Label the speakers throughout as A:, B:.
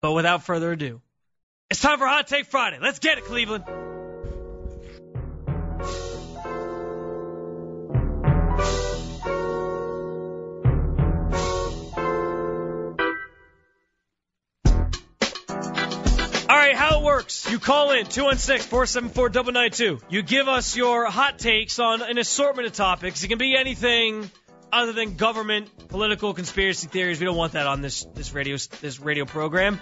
A: But without further ado, it's time for Hot Take Friday. Let's get it, Cleveland. All right, how it works. You call in 216-474-992. You give us your hot takes on an assortment of topics. It can be anything other than government, political, conspiracy theories. We don't want that on this this radio this radio program.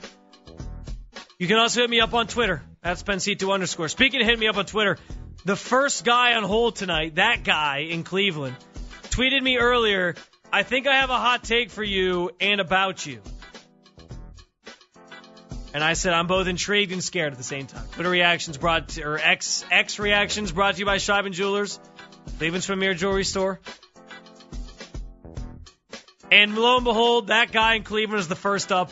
A: You can also hit me up on Twitter at Spencito underscore. Speaking of hitting me up on Twitter, the first guy on hold tonight, that guy in Cleveland, tweeted me earlier. I think I have a hot take for you and about you. And I said I'm both intrigued and scared at the same time. Twitter reactions brought to, or X X reactions brought to you by Sheiban Jewelers, Cleveland's premier jewelry store. And lo and behold, that guy in Cleveland is the first up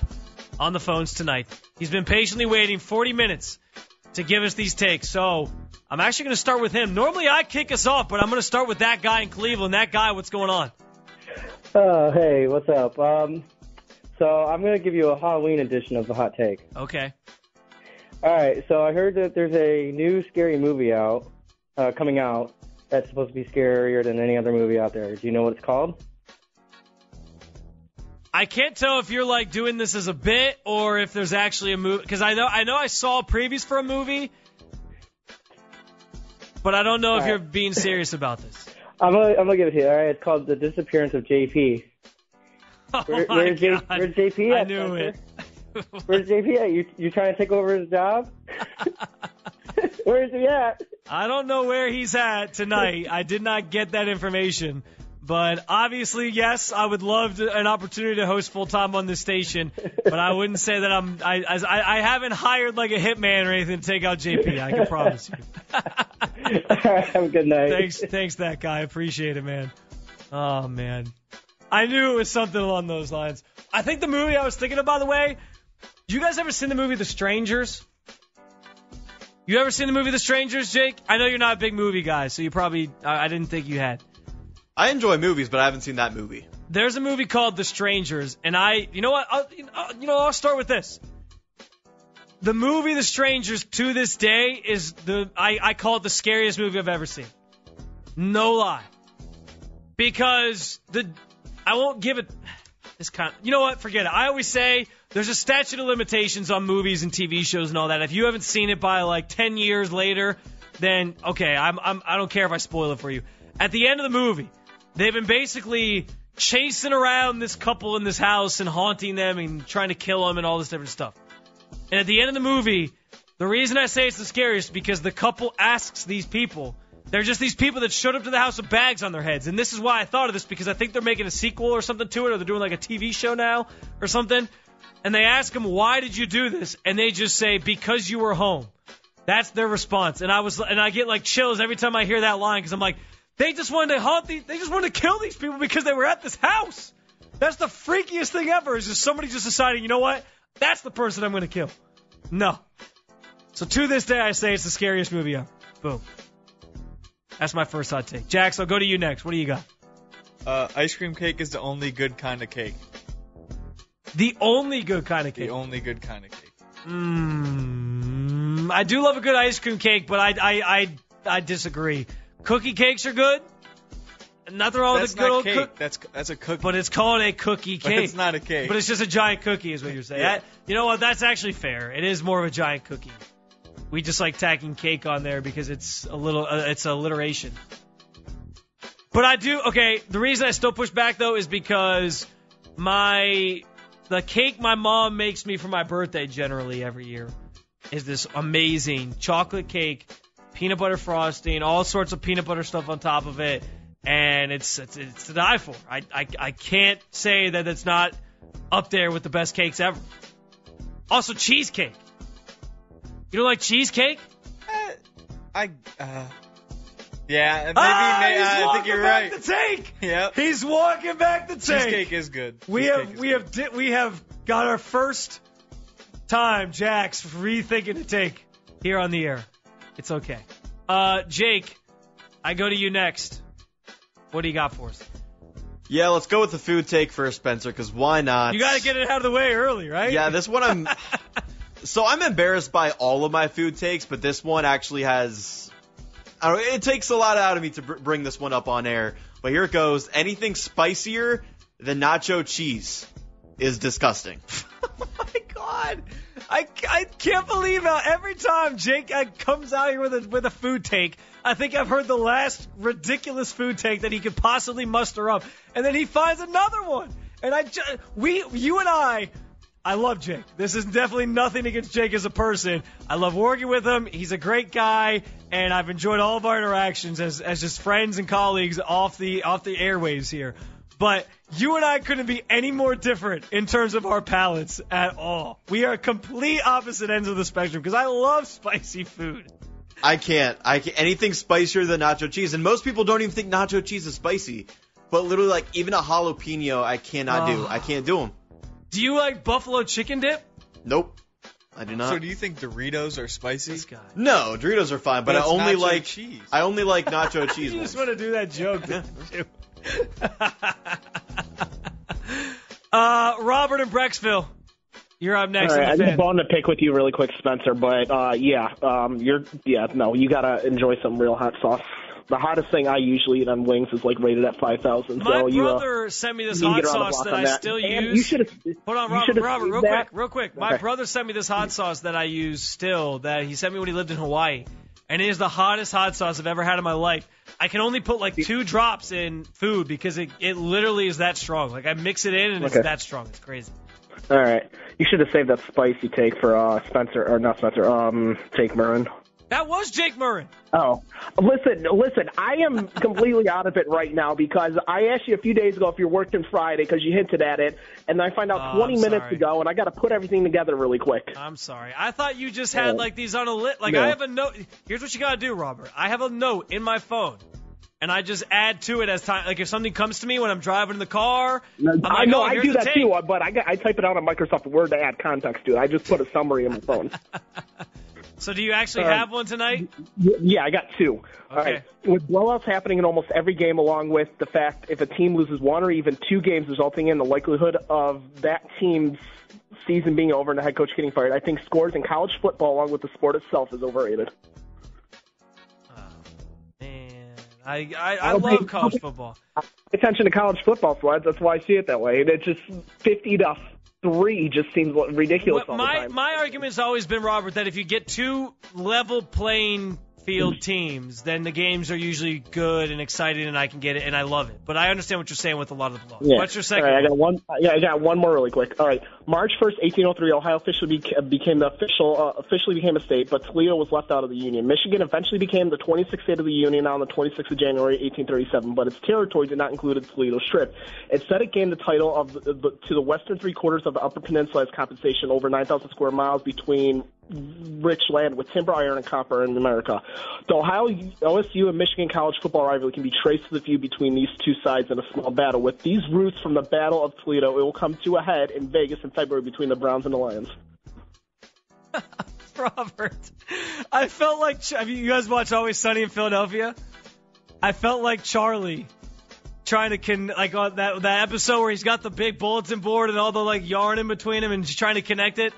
A: on the phones tonight. He's been patiently waiting 40 minutes to give us these takes. So I'm actually going to start with him. Normally I kick us off, but I'm going to start with that guy in Cleveland. That guy, what's going on?
B: Oh, hey, what's up? Um, so I'm gonna give you a Halloween edition of the hot take.
A: Okay.
B: All right. So I heard that there's a new scary movie out, uh, coming out that's supposed to be scarier than any other movie out there. Do you know what it's called?
A: I can't tell if you're like doing this as a bit or if there's actually a movie because I know I know I saw previews for a movie, but I don't know if
B: All
A: you're being serious about this.
B: I'm gonna I'm gonna give it to you. All right. It's called The Disappearance of JP.
A: Oh
B: Where,
A: my
B: where's, J,
A: God.
B: where's JP at?
A: I knew
B: Spencer?
A: it.
B: Where's JP at? You you trying to take over his job? Where's he at?
A: I don't know where he's at tonight. I did not get that information. But obviously, yes, I would love to, an opportunity to host full time on this station. But I wouldn't say that I'm. I, I I haven't hired like a hitman or anything to take out JP. I can promise you.
B: All right. Have a good night.
A: thanks, thanks, that guy. Appreciate it, man. Oh man, I knew it was something along those lines. I think the movie I was thinking of, by the way, you guys ever seen the movie The Strangers? You ever seen the movie The Strangers, Jake? I know you're not a big movie guy, so you probably I, I didn't think you had.
C: I enjoy movies, but I haven't seen that movie.
A: There's a movie called The Strangers, and I, you know what? I'll, you know, I'll start with this. The movie The Strangers to this day is the I, I call it the scariest movie I've ever seen. No lie. Because the I won't give it this kind you know what? Forget it. I always say there's a statute of limitations on movies and TV shows and all that. If you haven't seen it by like 10 years later, then okay, I'm, I'm I don't care if I spoil it for you. At the end of the movie, they've been basically chasing around this couple in this house and haunting them and trying to kill them and all this different stuff. And at the end of the movie, the reason I say it's the scariest because the couple asks these people. They're just these people that showed up to the house with bags on their heads. And this is why I thought of this because I think they're making a sequel or something to it, or they're doing like a TV show now or something. And they ask them, why did you do this? And they just say, because you were home. That's their response. And I was, and I get like chills every time I hear that line because I'm like, they just wanted to haunt these, they just wanted to kill these people because they were at this house. That's the freakiest thing ever is just somebody just deciding, you know what? That's the person I'm going to kill. No. So to this day, I say it's the scariest movie ever. Boom. That's my first hot take. Jax, I'll go to you next. What do you got?
C: Uh, ice cream cake is the only good kind of cake.
A: The only good kind of cake.
C: The only good kind of cake.
A: Mmm. I do love a good ice cream cake, but I I I, I disagree. Cookie cakes are good. Nothing wrong
C: That's
A: with a good old
C: cake.
A: cook.
C: That's that's a cookie.
A: But it's called a cookie cake.
C: But it's not a cake.
A: But it's just a giant cookie, is what you're saying.
C: Yeah.
A: That- you know what? That's actually fair. It is more of a giant cookie. We just like tacking cake on there because it's a little, uh, it's alliteration. But I do okay. The reason I still push back though is because my the cake my mom makes me for my birthday generally every year is this amazing chocolate cake, peanut butter frosting, all sorts of peanut butter stuff on top of it, and it's it's, it's to die for. I, I I can't say that it's not up there with the best cakes ever. Also cheesecake. You don't like cheesecake?
C: Eh, I uh, yeah, maybe.
A: ah,
C: may,
A: he's
C: I think you're
A: back
C: right.
A: the tank.
C: Yep.
A: He's walking back the tank.
C: Cheesecake is good.
A: We
C: Cheesecake
A: have we
C: good.
A: have di- we have got our first time, Jax, rethinking the take here on the air. It's okay. Uh, Jake, I go to you next. What do you got for us?
D: Yeah, let's go with the food take first, Spencer, because why not?
A: You got to get it out of the way early, right?
D: Yeah, this one I'm. so I'm embarrassed by all of my food takes, but this one actually has. I don't it takes a lot out of me to br- bring this one up on air. But here it goes. Anything spicier than nacho cheese is disgusting.
A: oh my god. I, I can't believe how every time Jake uh, comes out here with a with a food take, I think I've heard the last ridiculous food take that he could possibly muster up, and then he finds another one. And I just we you and I I love Jake. This is definitely nothing against Jake as a person. I love working with him. He's a great guy, and I've enjoyed all of our interactions as, as just friends and colleagues off the off the airwaves here. But you and I couldn't be any more different in terms of our palates at all. We are complete opposite ends of the spectrum because I love spicy food.
D: I can't. I can't. Anything spicier than nacho cheese, and most people don't even think nacho cheese is spicy. But literally, like even a jalapeno, I cannot do.
A: Oh.
D: I can't do them.
A: Do you like buffalo chicken dip?
D: Nope. I do not.
C: So do you think Doritos are spicy?
A: This guy.
D: no, Doritos are fine, but,
C: But
D: I only
C: nacho
D: like
C: cheese.
D: I only like nacho cheese
A: You
D: ones.
A: just want to do that joke, don't you? uh, Robert in Brecksville, you're up next.
E: All right, I
A: in the
E: got a bone to pick with you really quick, Spencer. But uh, yeah, um, you're yeah no, you gotta enjoy some real hot sauce. The hottest thing I usually eat on wings is like rated at five thousand.
A: My
E: so you, uh,
A: sent me this hot
E: get around the
A: sauce that I
E: that.
A: still
E: And
A: use.
E: You should.
A: Hold on, Robert, Robert, real
E: that.
A: quick, real quick. My
E: Okay.
A: brother sent me this hot sauce that I use still that he sent me when he lived in Hawaii. And it is the hottest hot sauce I've ever had in my life. I can only put like two drops in food because it, it literally is that strong. Like I mix it in and it's that strong. It's crazy.
E: All right, you should have saved that spicy take for uh, Spencer or not Spencer. Um, Jake Murrin.
A: That was Jake Murrin.
E: Oh, listen, listen. I am completely out of it right now because I asked you a few days ago if you're working Friday because you hinted at it, and I find out
A: Oh,
E: 20
A: I'm
E: minutes
A: sorry.
E: ago, and I got to put everything together really quick.
A: I'm sorry. I thought you just had
E: Yeah.
A: like these on a lit. Like
E: No.
A: I have a note. Here's what you gotta do, Robert. I have a note in my phone, and I just add to it as time. Like if something comes to me when I'm driving in the car, like,
E: I know
A: oh,
E: I do that
A: tape.
E: too, uh, but I, I type it out on Microsoft Word to add context to it. I just put a summary in my phone.
A: So do you actually
E: Um,
A: have one tonight?
E: Y- yeah, I got two. All
A: Okay.
E: right. With blowouts happening in almost every game, along with the fact if a team loses one or even two games, resulting in the likelihood of that team's season being over and the head coach getting fired, I think scores in college football, along with the sport itself, is overrated.
A: Man, I I, I love college football.
E: attention to college football sleds. That's why I see it that way. It's just fifty to three just seems ridiculous the
A: my my argument has always been, Robert, that if you get two level playing field teams, then the games are usually good and exciting, and I can get it, and I love it. But I understand what you're saying with a lot of the blocks.
E: Yeah.
A: What's your second?
E: Right, I got one. Yeah, I got one more really quick. All right, March first, eighteen oh three, Ohio officially became the official uh, officially became a state, but Toledo was left out of the union. Michigan eventually became the 26th state of the union on the 26th of January, 1837, but its territory did not include the Toledo Strip. Instead, it gained the title of the, the, to the western three quarters of the Upper Peninsula as compensation over 9,000 square miles between rich land with timber, iron, and copper in America. The Ohio OSU and Michigan college football rivalry can be traced to the feud between these two sides in a small battle. With these roots from the Battle of Toledo, it will come to a head in Vegas in February between the Browns and the Lions.
A: Robert, I felt like you guys watch Always Sunny in Philadelphia? I felt like Charlie trying to con like on that that episode where he's got the big bulletin board and all the like yarn in between him and he's trying to connect it.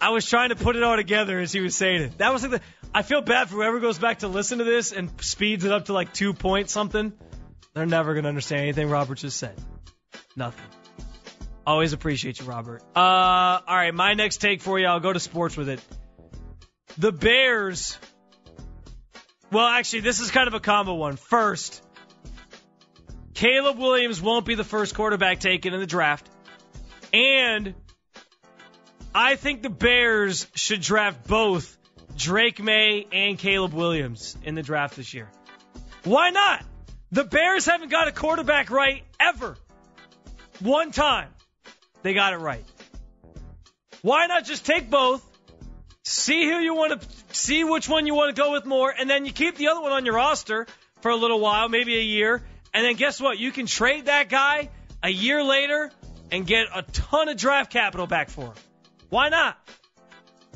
A: I was trying to put it all together as he was saying it. That was like the. I feel bad for whoever goes back to listen to this and speeds it up to like two point something. They're never gonna understand anything Robert just said. Nothing. Always appreciate you, Robert. Uh, all right, my next take for you. I'll go to sports with it. The Bears. Well, actually, this is kind of a combo one. First, Caleb Williams won't be the first quarterback taken in the draft. And I think the Bears should draft both Drake Maye and Caleb Williams in the draft this year. Why not? The Bears haven't got a quarterback right ever. One time they got it right. Why not just take both? see who you want to see which one you want to go with more, and then you keep the other one on your roster for a little while, maybe a year, and then guess what? You can trade that guy a year later and get a ton of draft capital back for him. Why not?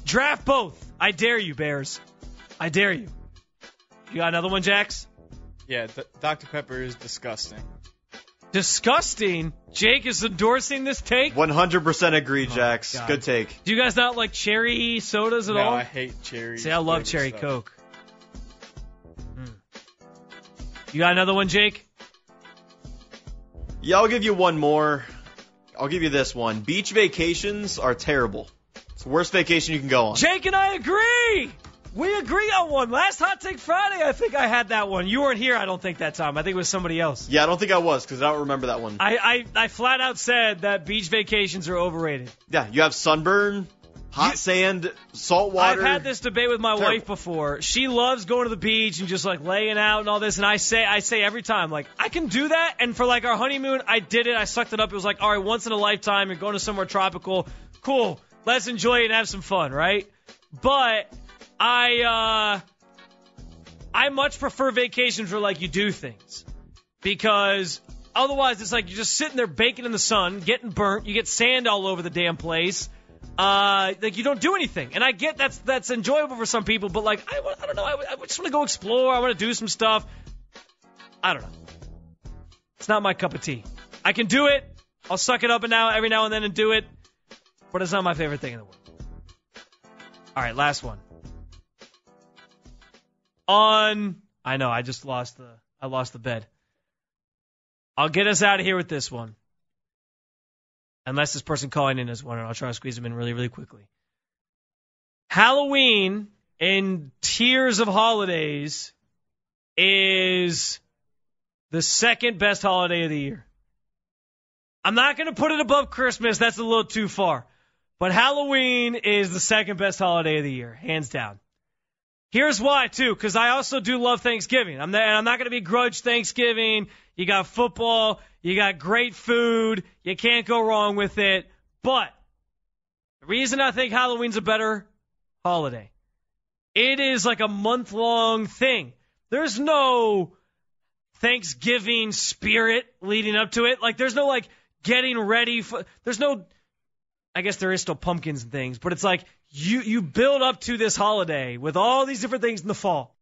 A: Draft both. I dare you, Bears. I dare you. You got another one, Jax?
C: Yeah, th- Dr. Pepper is disgusting.
A: Disgusting. Jake is endorsing this take.
D: 100% agree, Jax.
A: Oh
D: Good take.
A: Do you guys not like cherry sodas at
C: no,
A: all?
C: I hate cherry.
A: See, I love cherry
C: stuff.
A: coke. Mm. You got another one, Jake?
D: Yeah, I'll give you one more. I'll give you this one. Beach vacations are terrible. It's the worst vacation you can go on.
A: Jake and I agree. We agree on one. Last Hot Take Friday, I think I had that one. You weren't here, I don't think that time. I think it was somebody else.
D: Yeah, I don't think I was because I don't remember that one.
A: I, I, I flat out said that beach vacations are overrated.
D: Yeah, you have sunburn, hot
A: You-
D: sand, salt water.
A: I've had this debate with my
D: Terrible.
A: wife before. She loves going to the beach and just like laying out and all this. And I say, I say every time, like, I can do that. And for like our honeymoon, I did it. I sucked it up. It was like, all right, once in a lifetime, you're going to somewhere tropical. Cool. Let's enjoy it and have some fun, right? But I, uh, I much prefer vacations where like you do things because otherwise it's like you're just sitting there baking in the sun, getting burnt. You get sand all over the damn place. Uh, like you don't do anything, and I get that's that's enjoyable for some people, but like I, I don't know, I, I just want to go explore. I want to do some stuff. I don't know. It's not my cup of tea. I can do it. I'll suck it up and now every now and then and do it, but it's not my favorite thing in the world. All right, last one. On, I know I just lost the I lost the bed. I'll get us out of here with this one. Unless this person calling in is one, and I'll try to squeeze them in really, really quickly. Halloween in tiers of holidays is the second best holiday of the year. I'm not going to put it above Christmas. That's a little too far. But Halloween is the second best holiday of the year, hands down. Here's why, too, because I also do love Thanksgiving. I'm not, and I'm not going to begrudge Thanksgiving. You got football, you got great food, you can't go wrong with it. But the reason I think Halloween's a better holiday, it is like a month long thing. There's no Thanksgiving spirit leading up to it. Like, there's no like getting ready for, there's no, I guess there is still pumpkins and things, but it's like you you build up to this holiday with all these different things in the fall.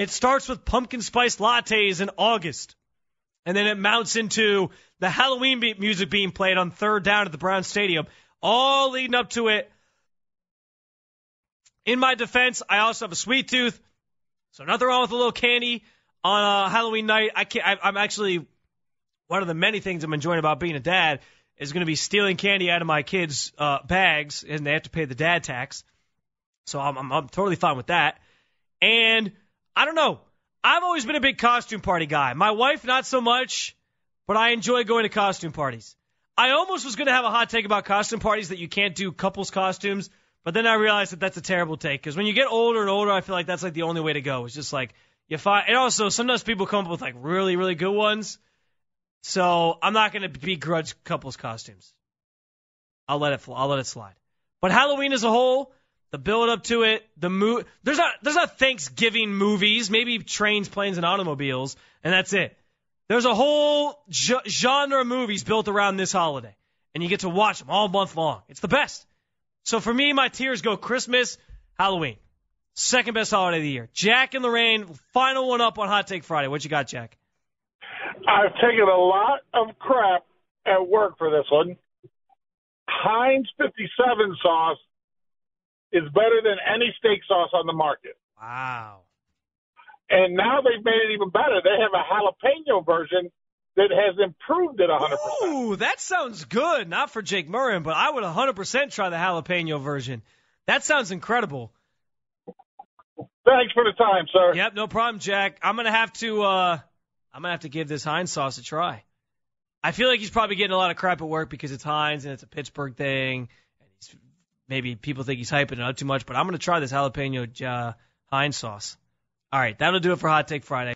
A: It starts with pumpkin spice lattes in August, and then it mounts into the Halloween be- music being played on third down at the Brown Stadium, all leading up to it. In my defense, I also have a sweet tooth, so nothing wrong with a little candy on a Halloween night. I can't. I, I'm actually one of the many things I'm enjoying about being a dad is going to be stealing candy out of my kids' uh, bags, and they have to pay the dad tax. So I'm, I'm, I'm totally fine with that. And I don't know. I've always been a big costume party guy. My wife, not so much, but I enjoy going to costume parties. I almost was going to have a hot take about costume parties that you can't do couples costumes, but then I realized that that's a terrible take because when you get older and older, I feel like that's like the only way to go. It's just like you find, and also sometimes people come up with like really, really good ones. So I'm not going to begrudge couples costumes. I'll let it. fl- I'll let it slide. But Halloween as a whole, the build up to it, the mo- there's not there's not Thanksgiving movies, maybe trains, planes, and automobiles, and that's it. There's a whole ge- genre of movies built around this holiday, and you get to watch them all month long. It's the best. So for me, my tiers go Christmas, Halloween, second best holiday of the year. Jack and Lorain, final one up on Hot Take Friday. What you got, Jack?
F: I've taken a lot of crap at work for this one. Heinz 57 sauce is better than any steak sauce on the market.
A: Wow.
F: And now they've made it even better. They have a jalapeno version that has improved it 100%.
A: Ooh, that sounds good. Not for Jake Murray, but I would 100% try the jalapeno version. That sounds incredible.
F: Thanks for the time, sir.
A: Yep, no problem, Jack. I'm gonna have to uh I'm gonna have to give this Heinz sauce a try. I feel like he's probably getting a lot of crap at work because it's Heinz and it's a Pittsburgh thing. Maybe people think he's hyping it up too much, but I'm gonna try this jalapeno uh, Heinz sauce. All right, that'll do it for Hot Take Friday.